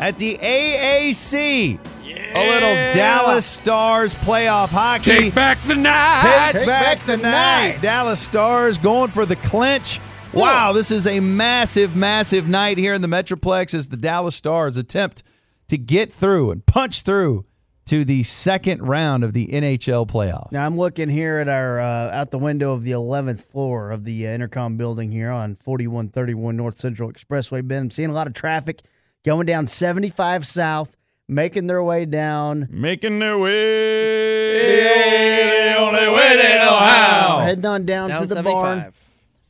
at the AAC, a little Dallas Stars playoff hockey. Take back the night. Take, back, the, night. Dallas Stars going for the clinch. Wow, this is a massive, massive night here in the Metroplex as the Dallas Stars attempt to get through and punch through to the second round of the NHL playoffs. Now I'm looking here at our uh, out the window of the 11th floor of the uh, Entercom building here on 4131 North Central Expressway. Ben, I'm seeing a lot of traffic going down 75 South, making their way down. Making their way. The only way they know how. Heading on down, Down to the 75. barn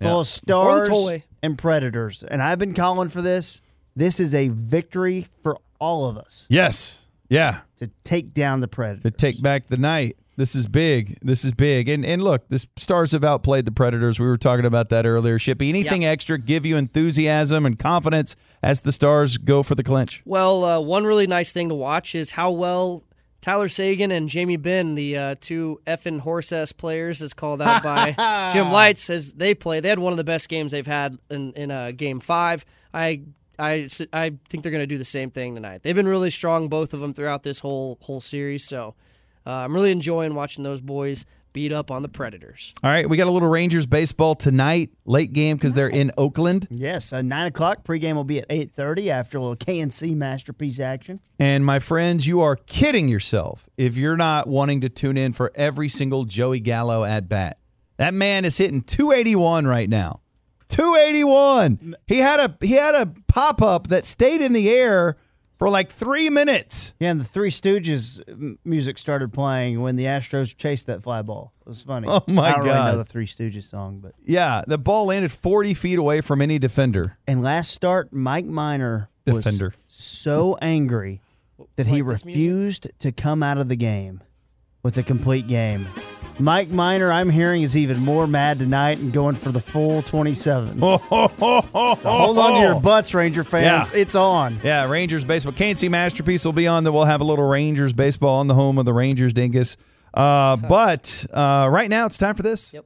full Yeah. of stars and predators. And I've been calling for this. This is a victory for all of us Yes. Yeah. to take down the predators. to take back the night. This is big. This is big. And and look, the Stars have outplayed the Predators. We were talking about that earlier. Shippy, anything extra give you enthusiasm and confidence as the Stars go for the clinch? Well, uh, one really nice thing to watch is how well Tyler Seguin and Jamie Benn, the uh, two effing horse ass players, as called out by Jim Lites, as they play. They had one of the best games they've had in in uh, Game Five. I. I, I think they're going to do the same thing tonight. They've been really strong, both of them, throughout this whole whole series. So uh, I'm really enjoying watching those boys beat up on the Predators. All right, we got a little Rangers baseball tonight, late game because they're in Oakland. Yes, uh, nine o'clock pregame will be at eight thirty after a little KNC masterpiece action. And my friends, you are kidding yourself if you're not wanting to tune in for every single Joey Gallo at bat. That man is hitting 281 right now. 281. He had a he had a pop up that stayed in the air for like three minutes. Yeah, and the Three Stooges music started playing when the Astros chased that fly ball. It was funny. Oh, my I don't really God. know the Three Stooges song, but Yeah, the ball landed 40 feet away from any defender. and last start, Mike Minor was Defender. so angry that he Like this music? refused to come out of the game with a complete game. Mike Minor, I'm hearing, is even more mad tonight and going for the full 27. So hold on to your butts, Ranger fans. Yeah. It's on. Yeah, Rangers baseball. KNC Masterpiece will be on. That we'll have a little Rangers baseball on the home of the Rangers Dingus. Uh, but uh, right now, it's time for this. Yep.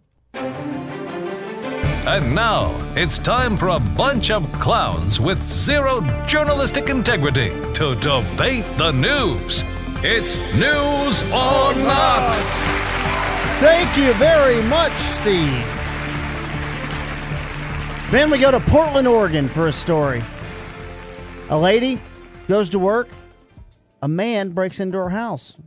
And now it's time for a bunch of clowns with zero journalistic integrity to debate the news. It's News or Not. Thank you very much, Steve. Then we go to Portland, Oregon for a story. A lady goes to work. A man breaks into her house,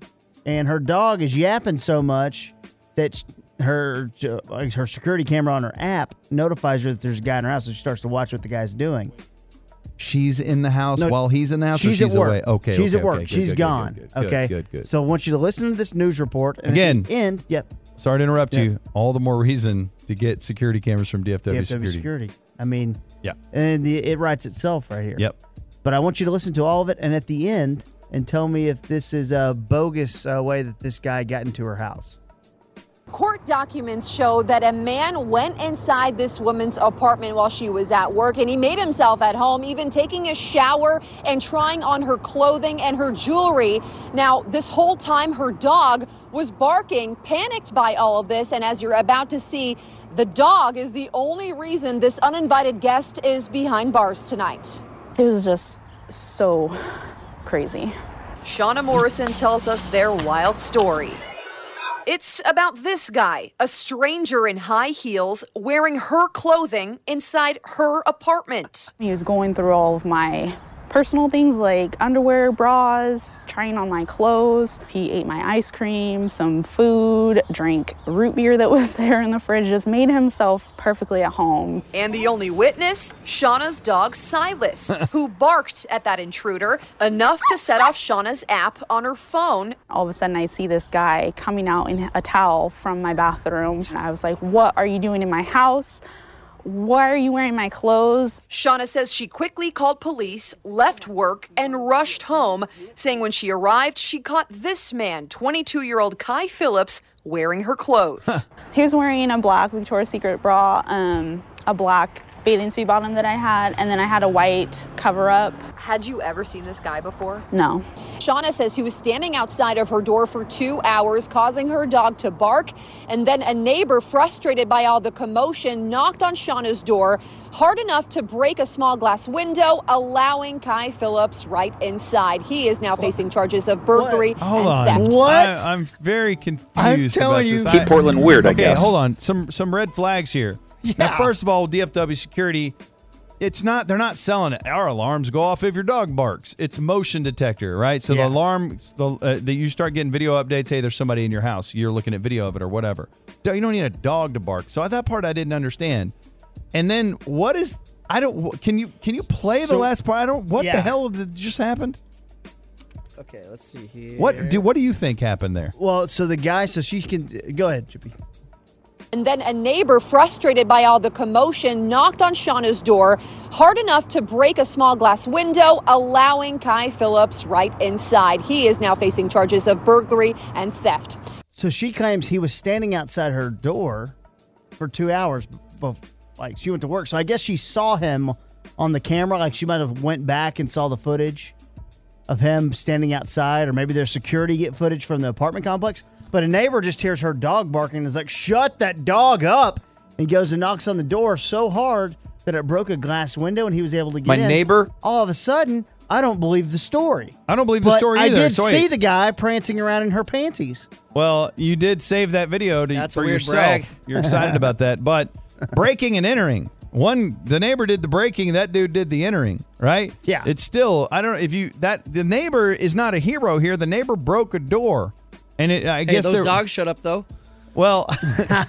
and her dog is yapping so much that her uh, her security camera on her app notifies her that there's a guy in her house, and she starts to watch what the guy's doing. She's in the house No, while he's in the house. She's, she's at work. away. Okay, she's okay, at work. okay, good, she's good, gone. good, okay, good, good. So I want you to listen to this news report. And Again. end, yep, Sorry to interrupt Yeah. you. All the more reason to get security cameras from DFW, DFW Security. security. I mean, Yeah. and the, it writes itself right here. Yep. But I want you to listen to all of it, and at the end, and tell me if this is a bogus uh, way that this guy got into her house. Court documents show that a man went inside this woman's apartment while she was at work and he made himself at home, even taking a shower and trying on her clothing and her jewelry. Now, this whole time, her dog was barking, panicked by all of this. And as you're about to see, the dog is the only reason this uninvited guest is behind bars tonight. It was just so crazy. Shauna Morrison tells us their wild story. It's about this guy, a stranger in high heels, wearing her clothing inside her apartment. He was going through all of my personal things like underwear, bras, trying on my clothes. He ate my ice cream, some food, drank root beer that was there in the fridge, just made himself perfectly at home. And the only witness, Shauna's dog Silas, who barked at that intruder enough to set off Shauna's app on her phone. All of a sudden, I see this guy coming out in a towel from my bathroom. And I was like, What are you doing in my house? Why are you wearing my clothes? Shauna says she quickly called police, left work, and rushed home, saying when she arrived, she caught this man, 22 year old Kai Phillips, wearing her clothes. He was wearing a black Victoria's Secret bra, um, a black bathing suit bottom that I had, and then I had a white cover up. Had you ever seen this guy before? No. Shauna says he was standing outside of her door for two hours, causing her dog to bark. And then a neighbor, frustrated by all the commotion, knocked on Shauna's door hard enough to break a small glass window, allowing Kai Phillips right inside. He is now facing charges of burglary Hold and on. theft. I, am very confused. I'm telling about you- this. Keep I- Portland weird, I okay, guess. hold on. Some some red flags here. Now, first of all, DFW security, it's not. They're not selling it. Our alarms go off if your dog barks. It's motion detector, right? So Yeah. the alarm, the uh, that you start getting video updates. Hey, there's somebody in your house. You're looking at video of it or whatever. You don't need a dog to bark. So that part I didn't understand. And then what is? I don't. Can you can you play the So- last part? I don't. What Yeah. the hell did just happened? Okay, let's see here. What do What do you think happened there? Well, so the guy, so she can go ahead, Chippy. And then a neighbor, frustrated by all the commotion, knocked on Shauna's door hard enough to break a small glass window, allowing Kai Phillips right inside. He is now facing charges of burglary and theft. So she claims he was standing outside her door for two hours. Like she went to work. So I guess she saw him on the camera. Like she might have went back and saw the footage of him standing outside, or maybe there's security get footage from the apartment complex. But a neighbor just hears her dog barking and is like, "Shut that dog up!" And goes and knocks on the door so hard that it broke a glass window, and he was able to get My in. neighbor- All of a sudden, I don't believe the story. I don't believe the But story either. I did So wait. see the guy prancing around in her panties. Well, you did save that video to, That's for weird yourself. brag. You're excited about that. But breaking and entering. One the neighbor did the breaking, that dude did the entering, right? Yeah. It's still I don't know if you that the neighbor is not a hero here. The neighbor broke a door. And it, I Hey, guess those dogs shut up though. Well,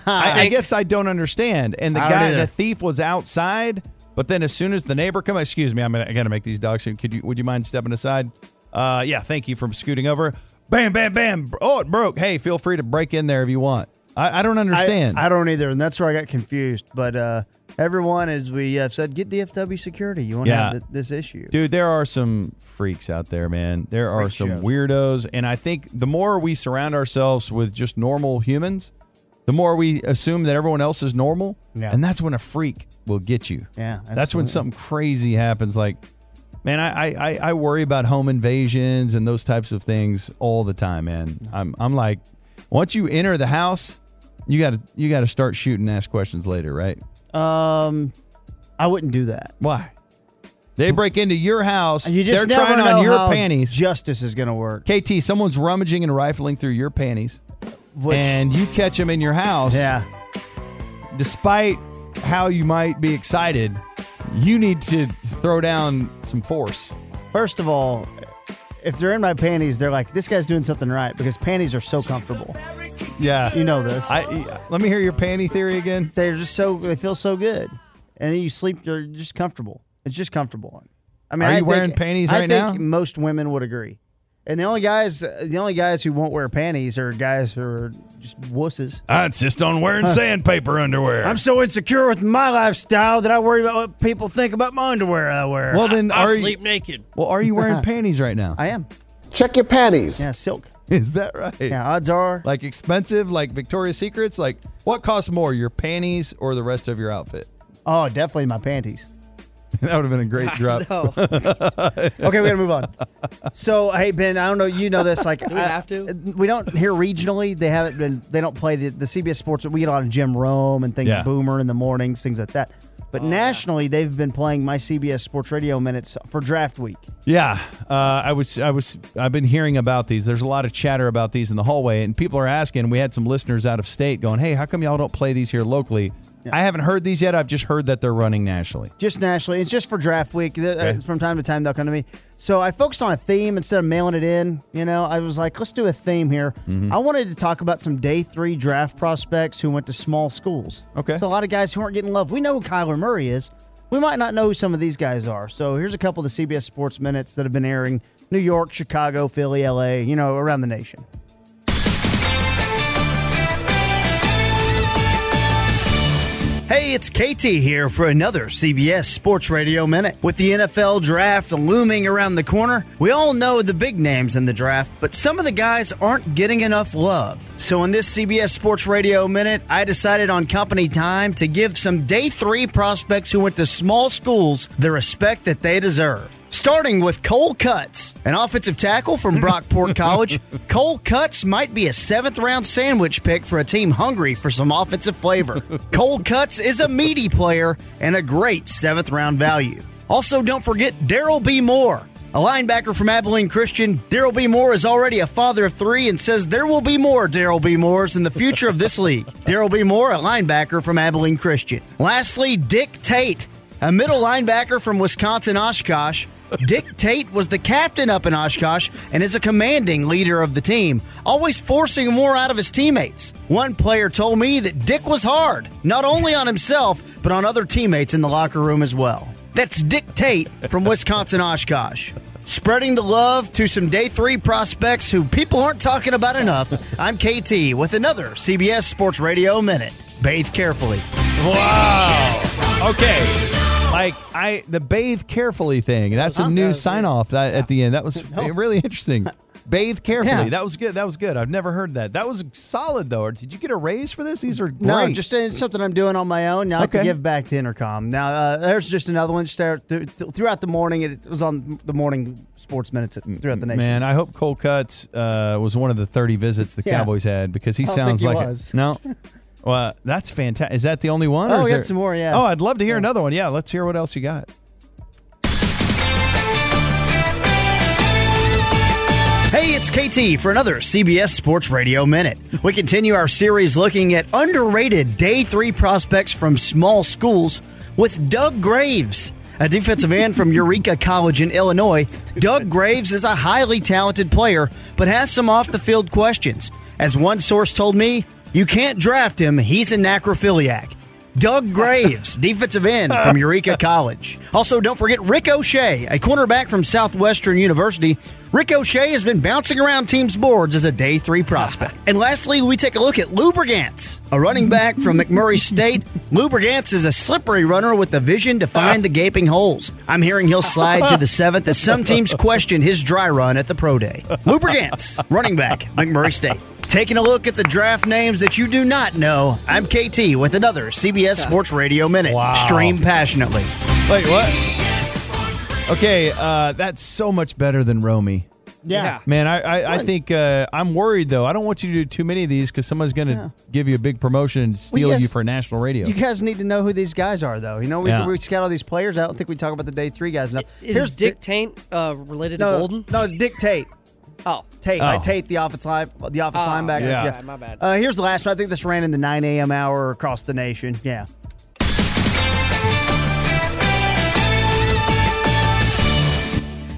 I, I guess I don't understand. And the guy, either. the thief, was outside. But then, as soon as the neighbor come, excuse me, I'm gonna, I gotta make these dogs. Could you? Would you mind stepping aside? Uh, yeah, thank you for scooting over. Bam, bam, bam. Oh, it broke. Hey, feel free to break in there if you want. I, I don't understand. I, I don't either, and that's where I got confused. But uh, everyone, as we have said, get DFW security. You won't Yeah. have th- this issue. Dude, there are some freaks out there, man. There are Freak some shows. weirdos. And I think the more we surround ourselves with just normal humans, the more we assume that everyone else is normal. Yeah. And that's when a freak will get you. Yeah, That's when something crazy happens. Like, man, I, I, I- I worry about home invasions and those types of things all the time, man. I'm, I'm like, once you enter the house, you got to you got to start shooting ask questions later, right? Um, I wouldn't do that. Why? They break into your house. You just they're trying on your panties. Justice is going to work. KT, someone's rummaging and rifling through your panties, Which, and you catch them in your house. yeah, Despite how you might be excited, you need to throw down some force. first of all, if they're in my panties, they're like, this guy's doing something right because panties are so comfortable. Yeah. You know this. I let me hear your panty theory again. they're just so they feel so good, and then you sleep. They're just comfortable. It's just comfortable. I mean, Are I you think- wearing panties I right think now? most women would agree. And the only guys, the only guys who won't wear panties are guys who are just wusses. I insist on wearing sandpaper underwear. I'm so insecure with my lifestyle that I worry about what people think about my underwear I wear. well, then I'll are sleep you? naked. Well, are you wearing panties right now? I am. Check your panties. Yeah, silk. Is that right? Yeah, odds are. Like expensive, like Victoria's Secrets. Like what costs more, your panties or the rest of your outfit? Oh, definitely my panties. that would have been a great drop. No. Okay, we gotta move on. So, hey Ben, I don't know. You know this. Like, we I- have to? We don't here regionally. They haven't been. They don't play the, the CBS Sports. We get a lot of Jim Rome and things. Yeah. Boomer in the mornings, things like that. But Oh, nationally, they've been playing my CBS Sports Radio minutes for draft week. Yeah, uh, I was, I was, I've been hearing about these. There's a lot of chatter about these in the hallway, and people are asking. We had some listeners out of state going, "Hey, how come y'all don't play these here locally?" I haven't heard these yet. I've just heard that they're running nationally. Just nationally, it's just for draft week. Uh, Okay. From time to time, they'll come to me. So I focused on a theme instead of mailing it in. You know, I was like, let's do a theme here. Mm-hmm. I wanted to talk about some day three draft prospects who went to small schools. Okay. So a lot of guys who aren't getting love. We know who Kyler Murray is. We might not know who some of these guys are. So here's a couple of the CBS Sports minutes that have been airing New York, Chicago, Philly, LA, you know, around the nation. Hey, it's KT here for another CBS Sports Radio Minute. With the NFL draft looming around the corner, we all know the big names in the draft, but some of the guys aren't getting enough love. So, in this CBS Sports Radio Minute, I decided on company time to give some day three prospects who went to small schools the respect that they deserve. Starting with Cole Cuts, an offensive tackle from Brockport College. Cole Cuts might be a seventh round sandwich pick for a team hungry for some offensive flavor. Cole Cuts is a meaty player and a great seventh round value. Also, don't forget Daryl B. Moore. A linebacker from Abilene Christian, Daryl B. Moore is already a father of three and says there will be more Daryl B. Moores in the future of this league. Daryl B. Moore, a linebacker from Abilene Christian. Lastly, Dick Tate, a middle linebacker from Wisconsin Oshkosh. Dick Tate was the captain up in Oshkosh and is a commanding leader of the team, always forcing more out of his teammates. One player told me that Dick was hard, not only on himself, but on other teammates in the locker room as well. That's Dick Tate from Wisconsin Oshkosh. Spreading the love to some day three prospects who people aren't talking about enough. I'm KT with another CBS Sports Radio Minute. Bathe carefully. Wow. Okay. Like I the bathe carefully thing. That's a uh-huh. new sign off that at the end. That was really interesting. Bathe carefully. Yeah. That was good. That was good. I've never heard that. That was solid though. Did you get a raise for this? These are great. No, just uh, something I'm doing on my own. Now I Okay. give back to Entercom. Now uh, there's just another one. Just there, th- th- throughout the morning, it was on the morning sports minutes throughout the nation. Man, I hope Cole Cuts uh, was one of the 30 visits the Yeah. Cowboys had because he I sounds think he like was. A, no. Well, that's fantastic. Is that the only one? Oh, we got there- some more, yeah. Oh, I'd love to hear another one. Yeah, let's hear what else you got. Hey, it's KT for another CBS Sports Radio Minute. We continue our series looking at underrated day three prospects from small schools with Doug Graves, a defensive end from Eureka College in Illinois. Doug Graves is a highly talented player, but has some off the field questions. As one source told me, you can't draft him, he's a necrophiliac. Doug Graves, defensive end from Eureka College. Also, don't forget Rick O'Shea, a cornerback from Southwestern University. Rick O'Shea has been bouncing around teams' boards as a day three prospect. And lastly, we take a look at Lou Brigance, a running back from McMurray State. Lou Brigance is a slippery runner with the vision to find the gaping holes. I'm hearing he'll slide to the seventh as some teams question his dry run at the pro day. Lou Brigance, running back, McMurray State. Taking a look at the draft names that you do not know, I'm KT with another CBS Sports Radio Minute. Wow. Stream passionately. Wait, what? Okay, uh, that's so much better than Romy. Yeah. Man, I I, I think uh, I'm worried though. I don't want you to do too many of these because someone's going to give you a big promotion and steal yes. you for national radio. You guys need to know who these guys are, though. You know, we, Yeah. we scout all these players. I don't think we talk about the day three guys enough. Is Dick Taint uh, related no, to Golden? No, Dick Tate. Oh, Tate, Oh. like Tate, the office line, the office Oh, linebacker. yeah. My bad, my bad. Uh, here's the last one. I think this ran in the 9 a.m. hour across the nation. Yeah.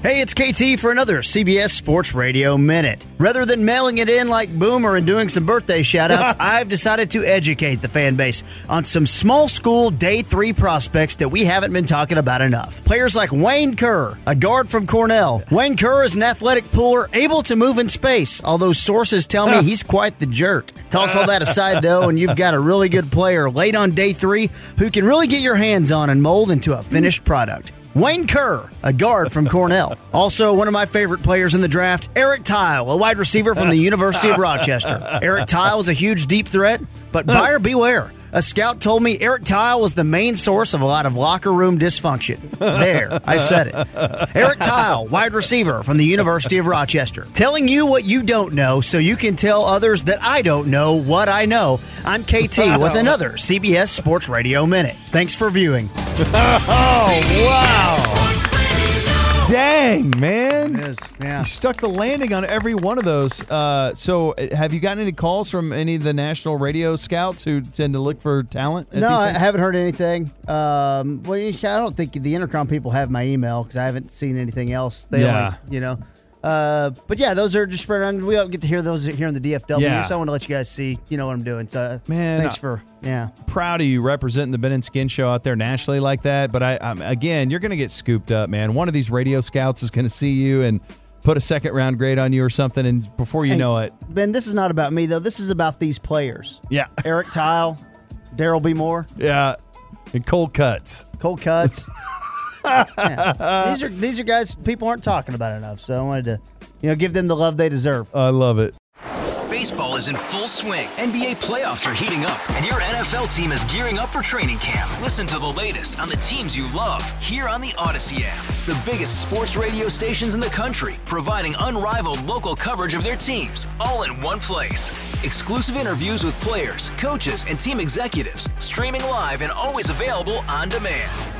Hey, it's KT for another CBS Sports Radio Minute. Rather than mailing it in like Boomer and doing some birthday shoutouts, I've decided to educate the fan base on some small school day three prospects that we haven't been talking about enough. Players like Wayne Kerr, a guard from Cornell. Wayne Kerr is an athletic puller able to move in space, although sources tell me he's quite the jerk. Toss all that aside, though, and you've got a really good player late on day three who can really get your hands on and mold into a finished product. Wayne Kerr, a guard from Cornell. Also, one of my favorite players in the draft, Eric Tile, a wide receiver from the University of Rochester. Eric Tile is a huge deep threat, but buyer beware. A scout told me Eric Tile was the main source of a lot of locker room dysfunction. There, I said it. Eric Tile, wide receiver from the University of Rochester. Telling you what you don't know so you can tell others that I don't know what I know. I'm KT with another CBS Sports Radio Minute. Thanks for viewing. Oh, Dang, man. Yes, yeah. You stuck the landing on every one of those. Uh, so, uh, have you gotten any calls from any of the national radio scouts who tend to look for talent? at No, I haven't heard anything. Um, well, I don't think the Entercom people have my email because I haven't seen anything else. They Yeah. only, you know. Uh, but yeah, those are just spread around. We don't get to hear those here in the DFW, Yeah. so I want to let you guys see, you know what I'm doing. So, Man, thanks I- for yeah. proud of you representing the Ben and Skin show out there nationally like that. But I, I'm, again, you're going to get scooped up, man. One of these radio scouts is going to see you and put a second round grade on you or something, and before you know it, Ben, this is not about me though. This is about these players. yeah, Eric Tile, Daryl B. Moore. yeah. And cold cuts. Cold cuts. Yeah. These are these are guys people aren't talking about enough. So I wanted to, you know, give them the love they deserve. I love it. Baseball is in full swing. NBA playoffs are heating up, and your NFL team is gearing up for training camp. Listen to the latest on the teams you love here on the Audacy app. The biggest sports radio stations in the country, providing unrivaled local coverage of their teams, all in one place. Exclusive interviews with players, coaches, and team executives, streaming live and always available on demand.